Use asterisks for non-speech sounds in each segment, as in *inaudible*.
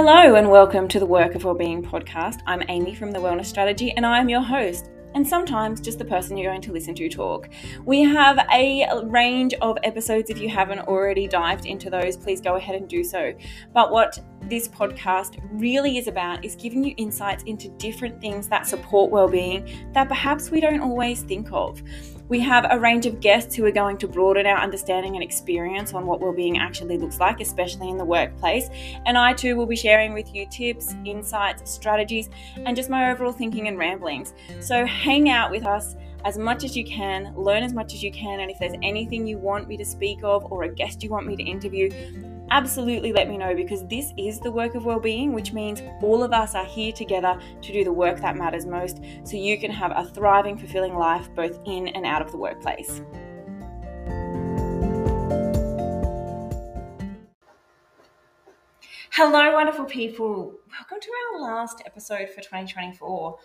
Hello, and welcome to the Work of Wellbeing podcast. I'm Amy from the Wellness Strategy, and I am your host and sometimes just the person you're going to listen to talk. We have a range of episodes. If you haven't already dived into those, please go ahead and do so. But what this podcast really is about is giving you insights into different things that support well-being that perhaps we don't always think of. We have a range of guests who are going to broaden our understanding and experience on what well-being actually looks like, especially in the workplace. And I too will be sharing with you tips, insights, strategies, and just my overall thinking and ramblings. So hang out with us as much as you can, learn as much as you can, and if there's anything you want me to speak of or a guest you want me to interview, absolutely let me know because this is the work of well-being which means all of us are here together to do the work that matters most so you can have a thriving fulfilling life both in and out of the workplace. Hello wonderful people. Welcome to our last episode for 2024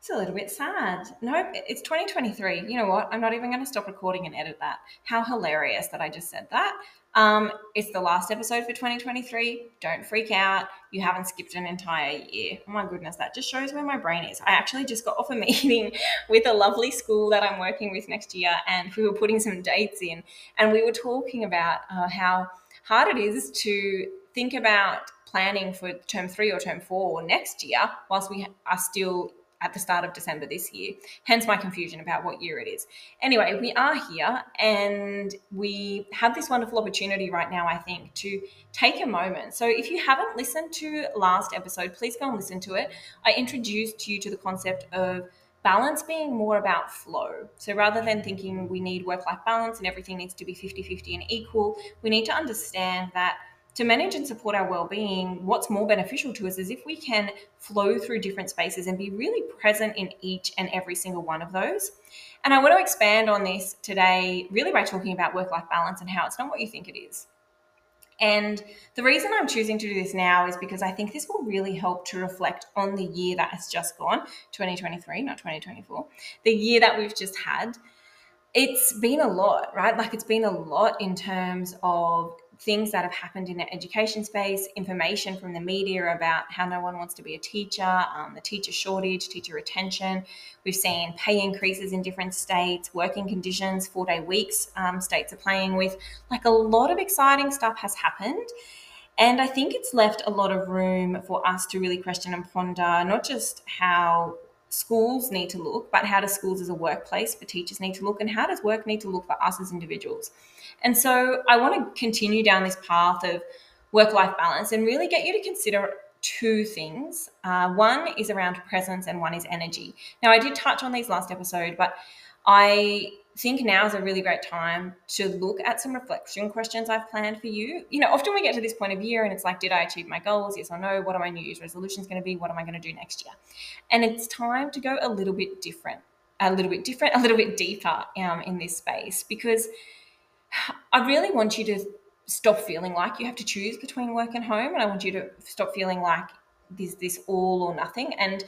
it's a little bit sad. No, it's 2023. You know what? I'm not even going to stop recording and edit that. How hilarious that I just said that. Um, it's the last episode for 2023. Don't freak out. You haven't skipped an entire year. Oh my goodness, that just shows where my brain is. I actually just got off a *laughs* meeting with a lovely school that I'm working with next year, and we were putting some dates in, and we were talking about uh, how hard it is to think about planning for term three or term four next year whilst we are still at the start of December this year. Hence my confusion about what year it is. Anyway, we are here and we have this wonderful opportunity right now, I think, to take a moment. So if you haven't listened to last episode, please go and listen to it. I introduced you to the concept of balance being more about flow. So rather than thinking we need work life balance and everything needs to be 50 50 and equal, we need to understand that to manage and support our well-being what's more beneficial to us is if we can flow through different spaces and be really present in each and every single one of those and i want to expand on this today really by talking about work-life balance and how it's not what you think it is and the reason I'm choosing to do this now is because I think this will really help to reflect on the year that has just gone 2023, not 2024, the year that we've just had. It's been a lot, right? Like it's been a lot in terms of things that have happened in the education space, information from the media about how no one wants to be a teacher, um, the teacher shortage, teacher retention. We've seen pay increases in different states, working conditions, four day weeks um, states are playing with. Like a lot of exciting stuff has happened. And I think it's left a lot of room for us to really question and ponder not just how schools need to look, but how do schools as a workplace for teachers need to look, and how does work need to look for us as individuals? And so I want to continue down this path of work life balance and really get you to consider two things. Uh, one is around presence, and one is energy. Now, I did touch on these last episode, but I think now is a really great time to look at some reflection questions I've planned for you. You know, often we get to this point of year and it's like, did I achieve my goals? Yes or no? What are my New Year's resolutions going to be? What am I going to do next year? And it's time to go a little bit different, a little bit different, *laughs* a little bit deeper um, in this space because I really want you to stop feeling like you have to choose between work and home. And I want you to stop feeling like there's this all or nothing. And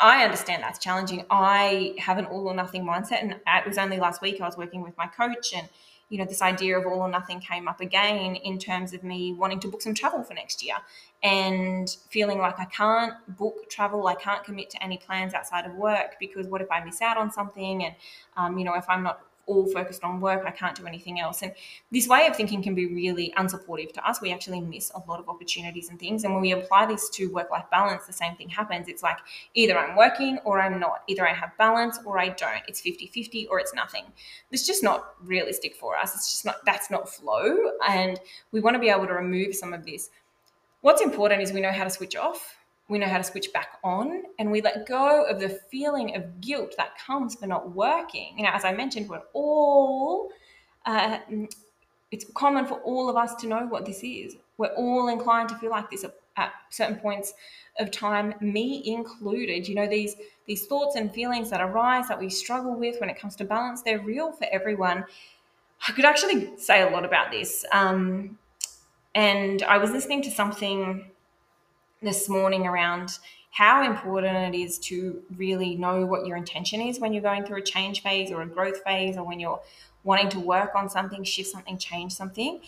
I understand that's challenging. I have an all or nothing mindset. And it was only last week I was working with my coach and you know, this idea of all or nothing came up again in terms of me wanting to book some travel for next year and feeling like I can't book travel, I can't commit to any plans outside of work because what if I miss out on something? And, um, you know, if I'm not all focused on work. I can't do anything else. And this way of thinking can be really unsupportive to us. We actually miss a lot of opportunities and things. And when we apply this to work life balance, the same thing happens. It's like either I'm working or I'm not. Either I have balance or I don't. It's 50 50 or it's nothing. It's just not realistic for us. It's just not, that's not flow. And we want to be able to remove some of this. What's important is we know how to switch off we know how to switch back on and we let go of the feeling of guilt that comes for not working. You know, as I mentioned, we're all, uh, it's common for all of us to know what this is. We're all inclined to feel like this at certain points of time, me included. You know, these these thoughts and feelings that arise that we struggle with when it comes to balance, they're real for everyone. I could actually say a lot about this. Um, and I was listening to something this morning around how important it is to really know what your intention is when you're going through a change phase or a growth phase or when you're wanting to work on something, shift something, change something.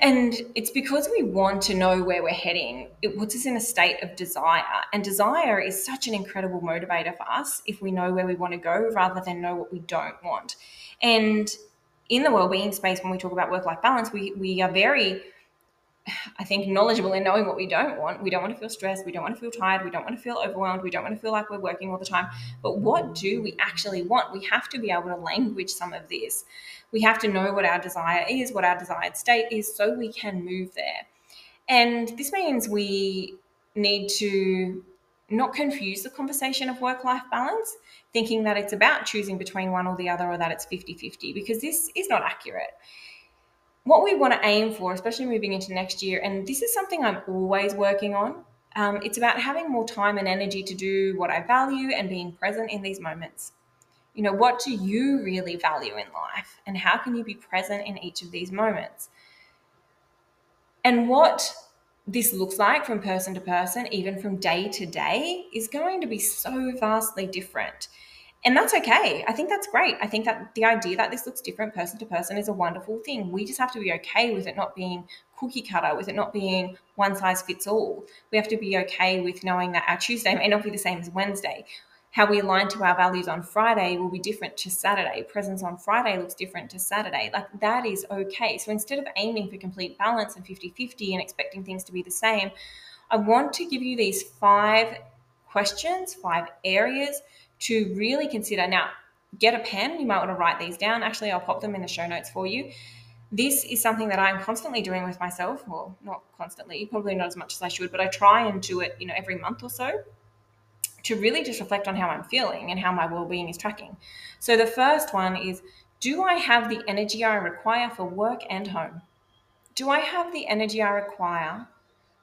And it's because we want to know where we're heading, it puts us in a state of desire. And desire is such an incredible motivator for us if we know where we want to go rather than know what we don't want. And in the well-being space, when we talk about work-life balance, we we are very I think knowledgeable in knowing what we don't want. We don't want to feel stressed. We don't want to feel tired. We don't want to feel overwhelmed. We don't want to feel like we're working all the time. But what do we actually want? We have to be able to language some of this. We have to know what our desire is, what our desired state is, so we can move there. And this means we need to not confuse the conversation of work life balance, thinking that it's about choosing between one or the other or that it's 50 50, because this is not accurate what we want to aim for, especially moving into next year, and this is something I'm always working on. Um, it's about having more time and energy to do what I value and being present in these moments. You know, what do you really value in life, and how can you be present in each of these moments? And what this looks like from person to person, even from day to day, is going to be so vastly different. And that's okay. I think that's great. I think that the idea that this looks different person to person is a wonderful thing. We just have to be okay with it not being cookie cutter, with it not being one size fits all. We have to be okay with knowing that our Tuesday *laughs* may not be the same as Wednesday. How we align to our values on Friday will be different to Saturday. Presence on Friday looks different to Saturday. Like that is okay. So instead of aiming for complete balance and 50 50 and expecting things to be the same, I want to give you these five questions, five areas to really consider. Now, get a pen. You might want to write these down. Actually, I'll pop them in the show notes for you. This is something that I'm constantly doing with myself. Well, not constantly, probably not as much as I should, but I try and do it, you know, every month or so to really just reflect on how I'm feeling and how my well-being is tracking. So the first one is do I have the energy I require for work and home? Do I have the energy I require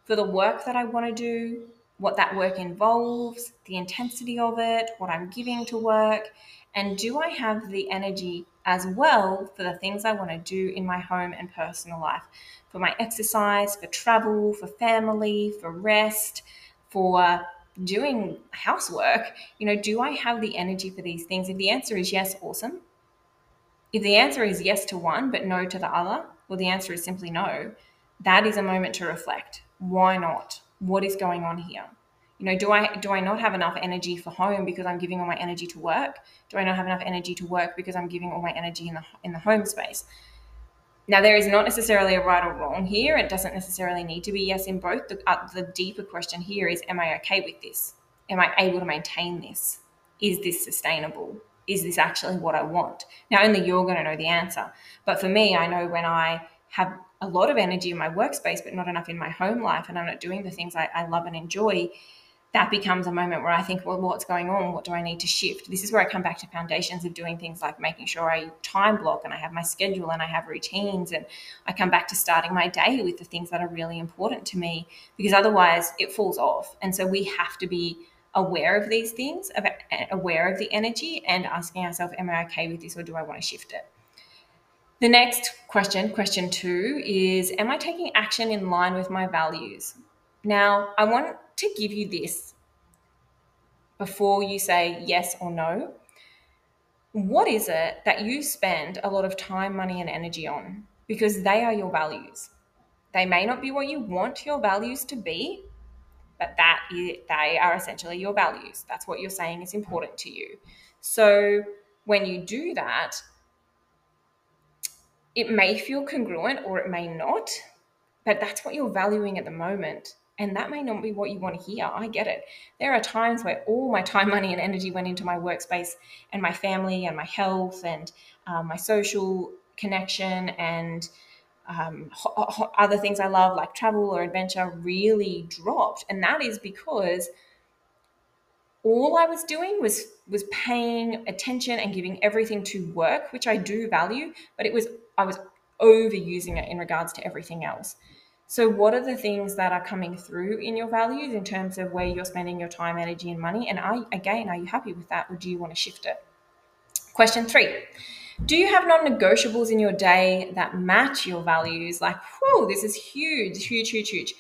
for the work that I want to do, what that work involves, the intensity of it, what I'm giving to work, and do I have the energy as well for the things I want to do in my home and personal life? For my exercise, for travel, for family, for rest, for doing housework. You know, do I have the energy for these things? If the answer is yes, awesome. If the answer is yes to one but no to the other, well, the answer is simply no. That is a moment to reflect. Why not? What is going on here? You know, do I do I not have enough energy for home because I'm giving all my energy to work? Do I not have enough energy to work because I'm giving all my energy in the in the home space? Now, there is not necessarily a right or wrong here. It doesn't necessarily need to be yes in both. The, uh, the deeper question here is Am I okay with this? Am I able to maintain this? Is this sustainable? Is this actually what I want? Now, only you're going to know the answer. But for me, I know when I have a lot of energy in my workspace, but not enough in my home life, and I'm not doing the things I, I love and enjoy, that becomes a moment where I think, well, what's going on? What do I need to shift? This is where I come back to foundations of doing things like making sure I time block and I have my schedule and I have routines. And I come back to starting my day with the things that are really important to me because otherwise it falls off. And so we have to be aware of these things, eh, aware of the energy, and asking ourselves, am I okay with this or do I want to shift it? The next question, question two, is Am I taking action in line with my values? Now, I want to give you this before you say yes or no. What is it that you spend a lot of time, money, and energy on? Because they are your values. They may not be what you want your values to be, but that is, they are essentially your values. That's what you're saying is important to you. So when you do that, it may feel congruent or it may not, but that's what you're valuing at the moment. And that may not be what you want to hear. I get it. There are times where all my time, money, and energy went into my workspace and my family and my health and um, my social connection and um, other things I love, like travel or adventure, really dropped. And that is because all I was doing was was paying attention and giving everything to work, which I do value, but it was I was overusing it in regards to everything else. So, what are the things that are coming through in your values in terms of where you're spending your time, energy, and money? And are, again, are you happy with that or do you want to shift it? Question three Do you have non negotiables in your day that match your values? Like, whoa, this is huge, huge, huge, huge.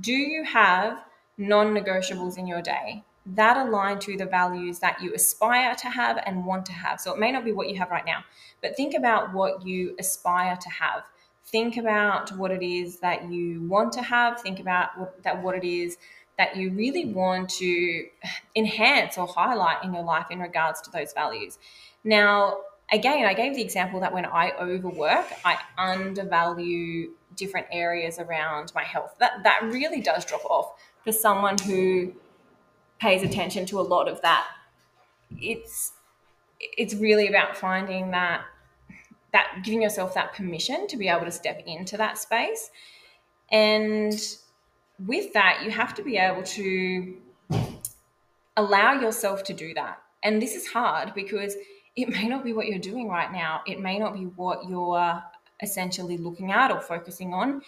Do you have non negotiables in your day that align to the values that you aspire to have and want to have. So it may not be what you have right now, but think about what you aspire to have. think about what it is that you want to have think about what, that what it is that you really want to enhance or highlight in your life in regards to those values now again i gave the example that when i overwork i undervalue different areas around my health that that really does drop off for someone who pays attention to a lot of that. It's it's really about finding that that giving yourself that permission to be able to step into that space. And with that you have to be able to allow yourself to do that. And this is hard because it may not be what you're doing right now. It may not be what you're essentially looking at or focusing on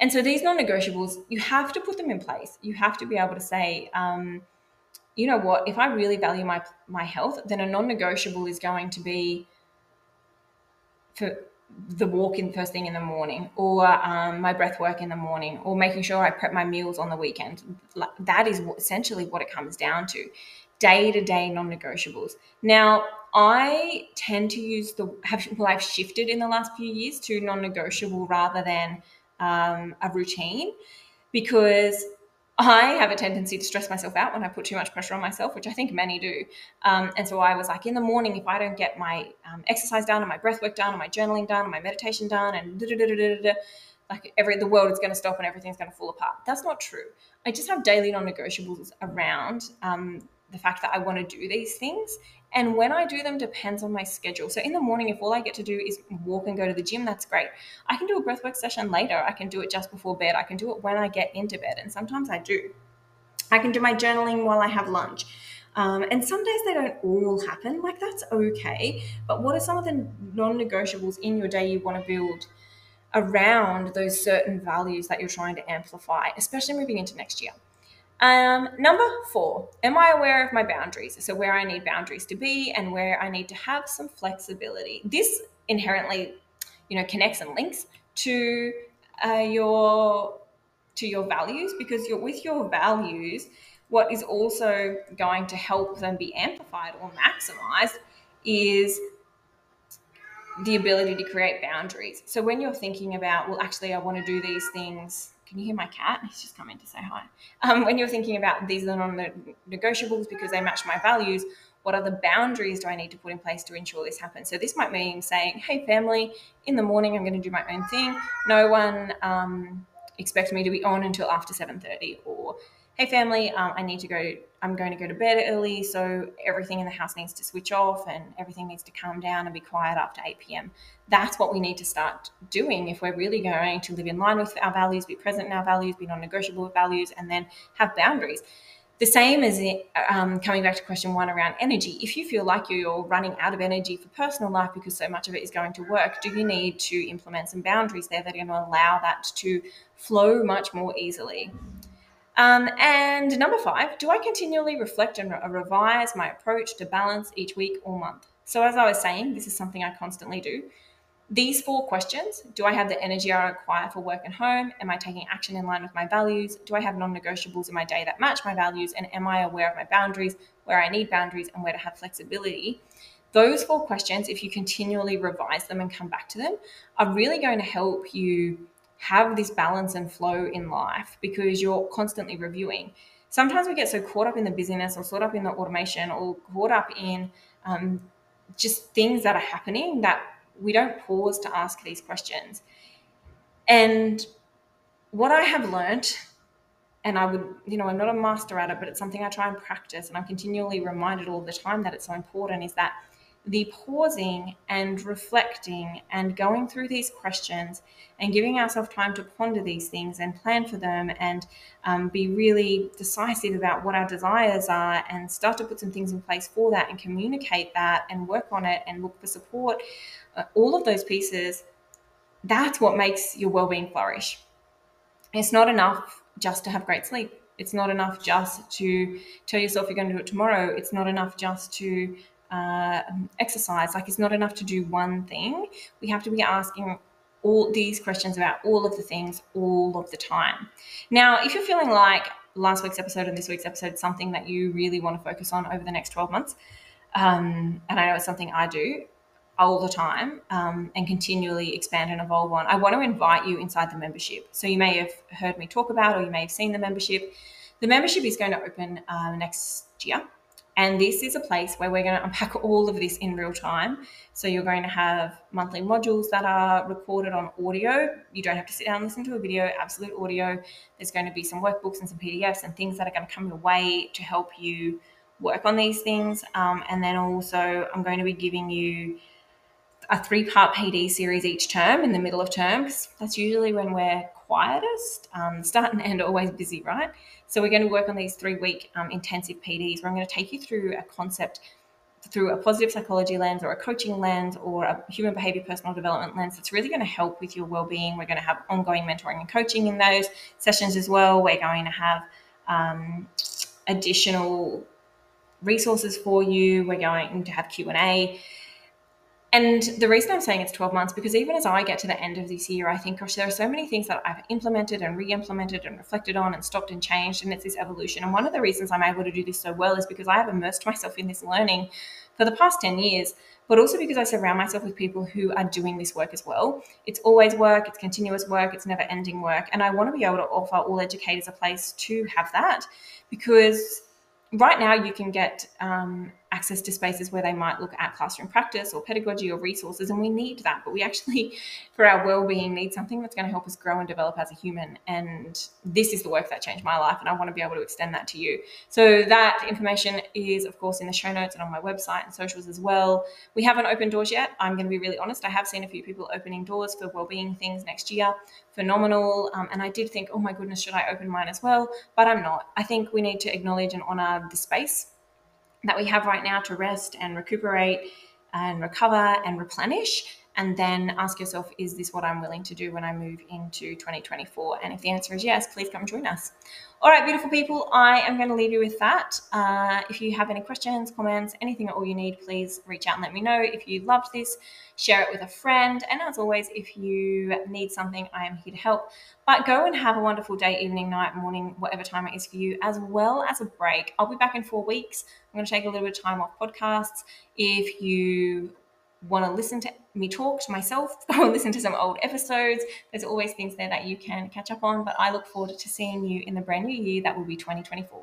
and so these non-negotiables you have to put them in place you have to be able to say um, you know what, if I really value my my health, then a non-negotiable is going to be for the walk in first thing in the morning, or um, my breath work in the morning, or making sure I prep my meals on the weekend. That is essentially what it comes down to. Day to day non negotiables. Now, I tend to use the have well, I've shifted in the last few years to non negotiable rather than um, a routine because I have a tendency to stress myself out when I put too much pressure on myself, which I think many do. Um, and so I was like, in the morning, if I don't get my um, exercise done and my breath work done and my journaling done and my meditation done and like every the world is going to stop and everything's going to fall apart. That's not true. I just have daily non-negotiables around um, the fact that I want to do these things and when I do them depends on my schedule. So in the morning, if all I get to do is walk and go to the gym, that's great. I can do a breathwork session later. I can do it just before bed. I can do it when I get into bed. And sometimes I do. I can do my journaling while I have lunch. Um, and some days they don't all happen. Like that's okay. But what are some of the non negotiables in your day you want to build around those certain values that you're trying to amplify, especially moving into next year? Um, number four, am I aware of my boundaries? So, where I need boundaries to be and where I need to have some flexibility. This inherently, you know, connects and links to uh, your to your values because you're with your values. What is also going to help them be amplified or maximized is the ability to create boundaries. So when you're thinking about, well, actually, I want to do these things can you hear my cat? He's just come in to say hi. Um, when you're thinking about these are non-negotiables because they match my values, what other boundaries do I need to put in place to ensure this happens? So this might mean saying, "Hey, family, in the morning I'm going to do my own thing. No one um, expects me to be on until after 7:30," or hey family um, i need to go i'm going to go to bed early so everything in the house needs to switch off and everything needs to calm down and be quiet after 8 p.m that's what we need to start doing if we're really going to live in line with our values be present in our values be non-negotiable with values and then have boundaries the same as um, coming back to question one around energy. If you feel like you're running out of energy for personal life because so much of it is going to work, do you need to implement some boundaries there that are going to allow that to flow much more easily? Um, and number five, do I continually reflect and re- revise my approach to balance each week or month? So, as I was saying, this is something I constantly do. These four questions do I have the energy I require for work and home? Am I taking action in line with my values? Do I have non negotiables in my day that match my values? And am I aware of my boundaries, where I need boundaries, and where to have flexibility? Those four questions, if you continually revise them and come back to them, are really going to help you have this balance and flow in life because you're constantly reviewing. Sometimes we get so caught up in the busyness or caught up in the automation or caught up in um, just things that are happening that we don't pause to ask these questions. And what I have learned, and I would, you know, I'm not a master at it, but it's something I try and practice, and I'm continually reminded all the time that it's so important is that the pausing and reflecting and going through these questions and giving ourselves time to ponder these things and plan for them and um, be really decisive about what our desires are and start to put some things in place for that and communicate that and work on it and look for support uh, all of those pieces that's what makes your well-being flourish. It's not enough just to have great sleep. It's not enough just to tell yourself you're going to do it tomorrow. It's not enough just to uh, exercise. Like it's not enough to do one thing. We have to be asking all these questions about all of the things all of the time. Now, if you're feeling like last week's episode and this week's episode is something that you really want to focus on over the next 12 months, um, and I know it's something I do, all the time um, and continually expand and evolve on, I want to invite you inside the membership. So you may have heard me talk about, or you may have seen the membership. The membership is going to open uh, next year. And this is a place where we're going to unpack *laughs* all of this in real time. So you're going to have monthly modules that are recorded on audio. You don't have to sit down and listen to a video, absolute audio. There's going to be some workbooks and some PDFs and things that are going to come your way to help you work on these things. Um, and then also, I'm going to be giving you a three part PD series each term in the middle of term because that's usually when we're quietest. Um, start and end always busy, right? So we're going to work on these three week um, intensive PDs where I'm going to take you through a concept through a positive psychology lens or a coaching lens or a human behavior personal development lens that's really going to help with your well-being we're going to have ongoing mentoring and coaching in those sessions as well we're going to have um, additional resources for you we're going to have q&a and the reason I'm saying it's 12 months, because even as I get to the end of this year, I think, gosh, there are so many things that I've implemented and re implemented and reflected on and stopped and changed. And it's this evolution. And one of the reasons I'm able to do this so well is because I have immersed myself in this learning for the past 10 years, but also because I surround myself with people who are doing this work as well. It's always work, it's continuous work, it's never ending work. And I want to be able to offer all educators a place to have that because right now you can get um, access to spaces where they might look at classroom practice or pedagogy or resources and we need that but we actually *laughs* for our well-being need something that's going to help us grow and develop as a human and this is the work that changed my life and i want to be able to extend that to you. So that information is of course in the show notes and on my website and socials as well. We haven't opened doors yet i'm going to be really honest i have seen a few people opening doors for well-being things next year. Phenomenal um, and i did think oh my goodness should i open mine as well? But i'm not. I think we need to acknowledge and honor the space that we have right now to rest and recuperate and recover and replenish. And then ask yourself, is this what I'm willing to do when I move into 2024? And if the answer is yes, please come join us. All right, beautiful people, I am going to leave you with that. Uh, if you have any questions, comments, anything at all you need, please reach out and let me know. If you loved this, share it with a friend. And as always, if you need something, I am here to help. But go and have a wonderful day, evening, night, morning, whatever time it is for you, as well as a break. I'll be back in four weeks. I'm going to take a little bit of time off podcasts. If you want to listen to me talk to myself *laughs* or listen to some old episodes, there's always things there that you can catch up on. But I look forward to seeing you in the brand new year that will be 2024.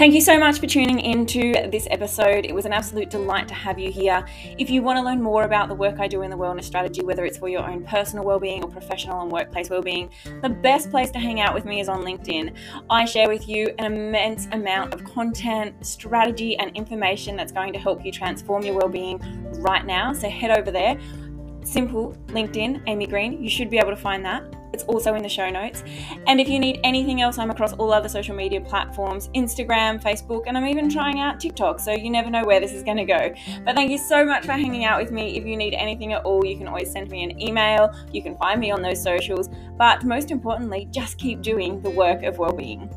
Thank you so much for tuning into this episode. It was an absolute delight to have you here. If you want to learn more about the work I do in the wellness strategy, whether it's for your own personal well-being or professional and workplace well-being, the best place to hang out with me is on LinkedIn. I share with you an immense amount of content, strategy, and information that's going to help you transform your well-being right now. So head over there. Simple LinkedIn, Amy Green. You should be able to find that. It's also in the show notes. And if you need anything else, I'm across all other social media platforms Instagram, Facebook, and I'm even trying out TikTok. So you never know where this is going to go. But thank you so much for hanging out with me. If you need anything at all, you can always send me an email. You can find me on those socials. But most importantly, just keep doing the work of well being.